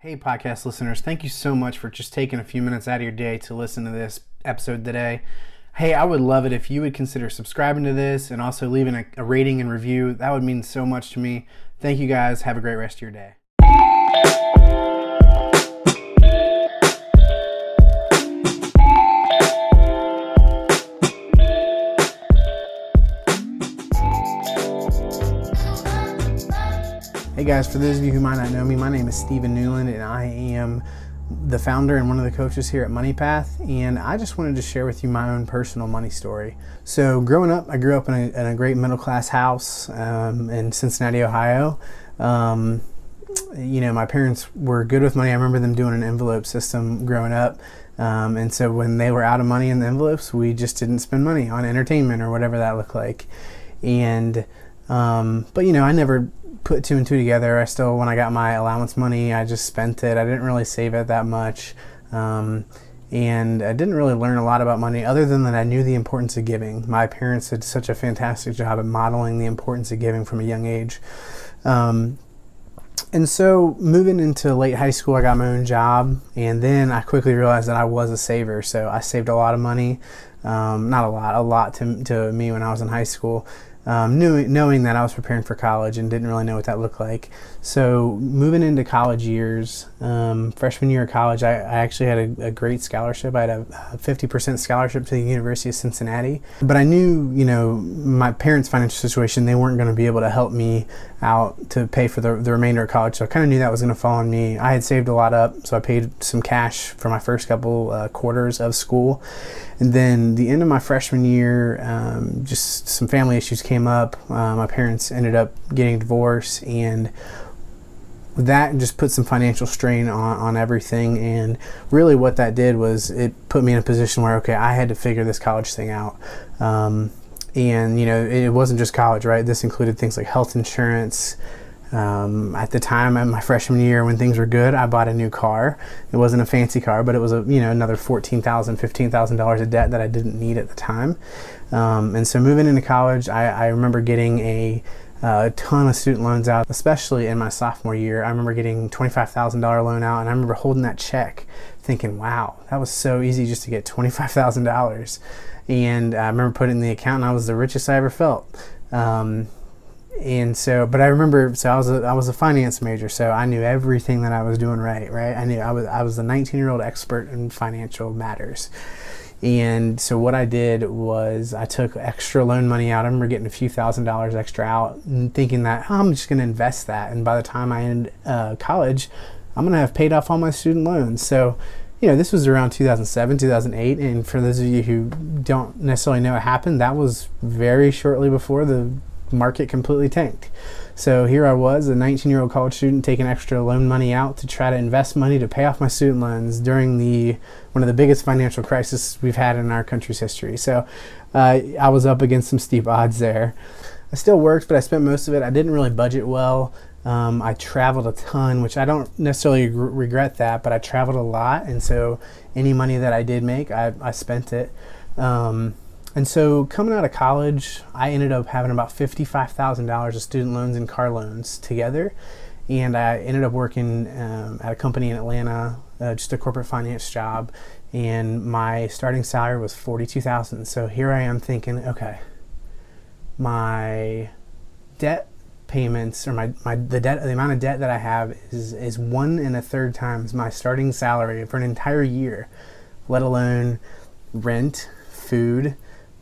Hey, podcast listeners, thank you so much for just taking a few minutes out of your day to listen to this episode today. Hey, I would love it if you would consider subscribing to this and also leaving a, a rating and review. That would mean so much to me. Thank you guys. Have a great rest of your day. Hey guys, for those of you who might not know me, my name is Stephen Newland and I am the founder and one of the coaches here at MoneyPath. And I just wanted to share with you my own personal money story. So, growing up, I grew up in a, in a great middle class house um, in Cincinnati, Ohio. Um, you know, my parents were good with money. I remember them doing an envelope system growing up. Um, and so when they were out of money in the envelopes, we just didn't spend money on entertainment or whatever that looked like. And, um, but you know, I never put two and two together. I still, when I got my allowance money, I just spent it. I didn't really save it that much. Um, and I didn't really learn a lot about money other than that I knew the importance of giving. My parents did such a fantastic job at modeling the importance of giving from a young age. Um, and so moving into late high school, I got my own job, and then I quickly realized that I was a saver. So I saved a lot of money, um, not a lot, a lot to, to me when I was in high school um, knew, knowing that I was preparing for college and didn't really know what that looked like. So moving into college years, um, freshman year of college, I, I actually had a, a, great scholarship. I had a 50% scholarship to the University of Cincinnati. But I knew, you know, my parents' financial situation, they weren't going to be able to help me out to pay for the, the remainder of college. So I kind of knew that was going to fall on me. I had saved a lot up, so I paid some cash for my first couple uh, quarters of school. And then the end of my freshman year, um, just some family issues came up. Uh, my parents ended up getting divorced, and that just put some financial strain on, on everything. And really, what that did was it put me in a position where, okay, I had to figure this college thing out. Um, and, you know, it wasn't just college, right? This included things like health insurance, um, at the time, in my freshman year, when things were good, I bought a new car. It wasn't a fancy car, but it was a you know another fourteen thousand, fifteen thousand dollars of debt that I didn't need at the time. Um, and so moving into college, I, I remember getting a uh, a ton of student loans out, especially in my sophomore year. I remember getting $25,000 loan out, and I remember holding that check thinking, wow, that was so easy just to get $25,000. And I remember putting in the account, and I was the richest I ever felt. Um, and so but i remember so i was a, i was a finance major so i knew everything that i was doing right right? I knew i was i was a 19 year old expert in financial matters. And so what i did was i took extra loan money out i remember getting a few thousand dollars extra out and thinking that oh, i'm just going to invest that. And by the time i end uh, college i'm going to have paid off all my student loans. So you know, this was around 2007, 2008, and for those of you who don't necessarily know what happened, that was very shortly before the market completely tanked. So here I was, a 19 year old college student, taking extra loan money out to try to invest money to pay off my student loans during the one of the biggest financial crises we've had in our country's history. So uh, I was up against some steep odds there. I still worked, but I spent most of it. I didn't really budget well. Um, I traveled a ton, which I don't necessarily regret that, but I traveled a lot, and so any money that I did make, I, I spent it. Um, and so coming out of college, I ended up having about $55,000 of student loans and car loans together. And I ended up working um, at a company in Atlanta, uh, just a corporate finance job. And my starting salary was 42000 So here I am thinking, okay, my debt payments or my, my the debt the amount of debt that I have is is one and a third times my starting salary for an entire year, let alone rent, food,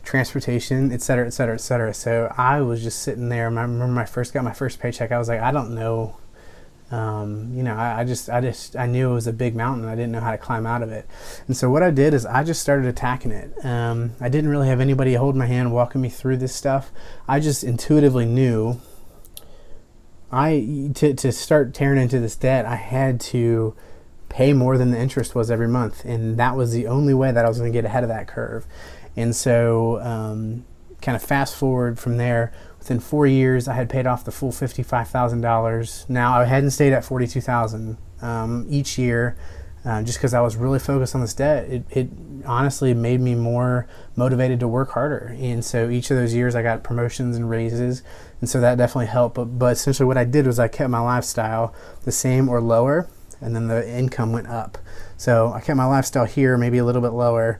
transportation, et cetera, et cetera, et cetera. So I was just sitting there. I remember my first got my first paycheck. I was like, I don't know. Um, you know, I, I, just, I just, I knew it was a big mountain. I didn't know how to climb out of it. And so what I did is I just started attacking it. Um, I didn't really have anybody hold my hand, walking me through this stuff. I just intuitively knew. I to to start tearing into this debt, I had to pay more than the interest was every month, and that was the only way that I was going to get ahead of that curve. And so, um, kind of fast forward from there, within four years, I had paid off the full fifty-five thousand dollars. Now I hadn't stayed at forty-two thousand um, each year, uh, just because I was really focused on this debt. It, it honestly made me more motivated to work harder. And so each of those years, I got promotions and raises, and so that definitely helped. But, but essentially, what I did was I kept my lifestyle the same or lower and then the income went up. So I kept my lifestyle here, maybe a little bit lower,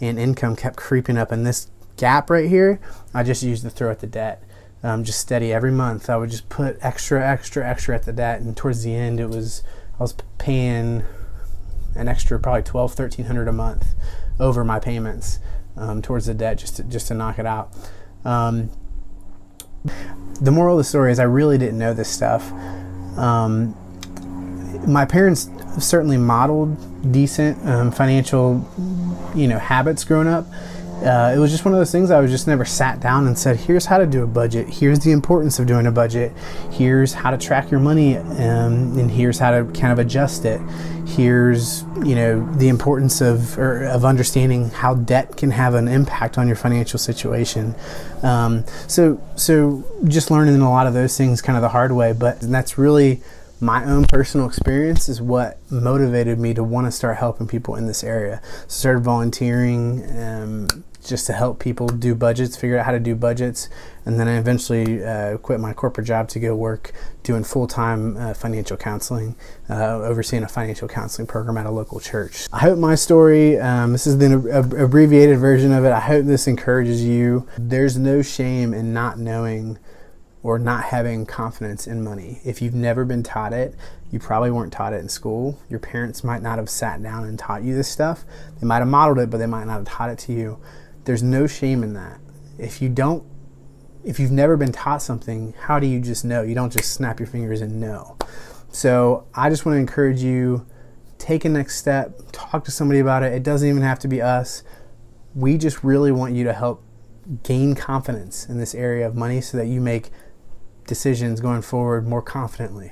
and income kept creeping up. And this gap right here, I just used to throw at the debt. Um, just steady every month. I would just put extra, extra, extra at the debt, and towards the end, it was I was paying an extra probably 12, 1300 a month over my payments um, towards the debt just to, just to knock it out. Um, the moral of the story is I really didn't know this stuff. Um, my parents certainly modeled decent um, financial, you know, habits growing up. Uh, it was just one of those things I was just never sat down and said, here's how to do a budget. Here's the importance of doing a budget. Here's how to track your money, um, and here's how to kind of adjust it. Here's you know the importance of or, of understanding how debt can have an impact on your financial situation. Um, so so just learning a lot of those things kind of the hard way, but that's really my own personal experience is what motivated me to want to start helping people in this area. Started volunteering um, just to help people do budgets, figure out how to do budgets, and then I eventually uh, quit my corporate job to go work doing full time uh, financial counseling, uh, overseeing a financial counseling program at a local church. I hope my story, um, this is the abbreviated version of it, I hope this encourages you. There's no shame in not knowing or not having confidence in money. If you've never been taught it, you probably weren't taught it in school. Your parents might not have sat down and taught you this stuff. They might have modeled it, but they might not have taught it to you. There's no shame in that. If you don't, if you've never been taught something, how do you just know? You don't just snap your fingers and know. So I just want to encourage you take a next step, talk to somebody about it. It doesn't even have to be us. We just really want you to help gain confidence in this area of money so that you make decisions going forward more confidently.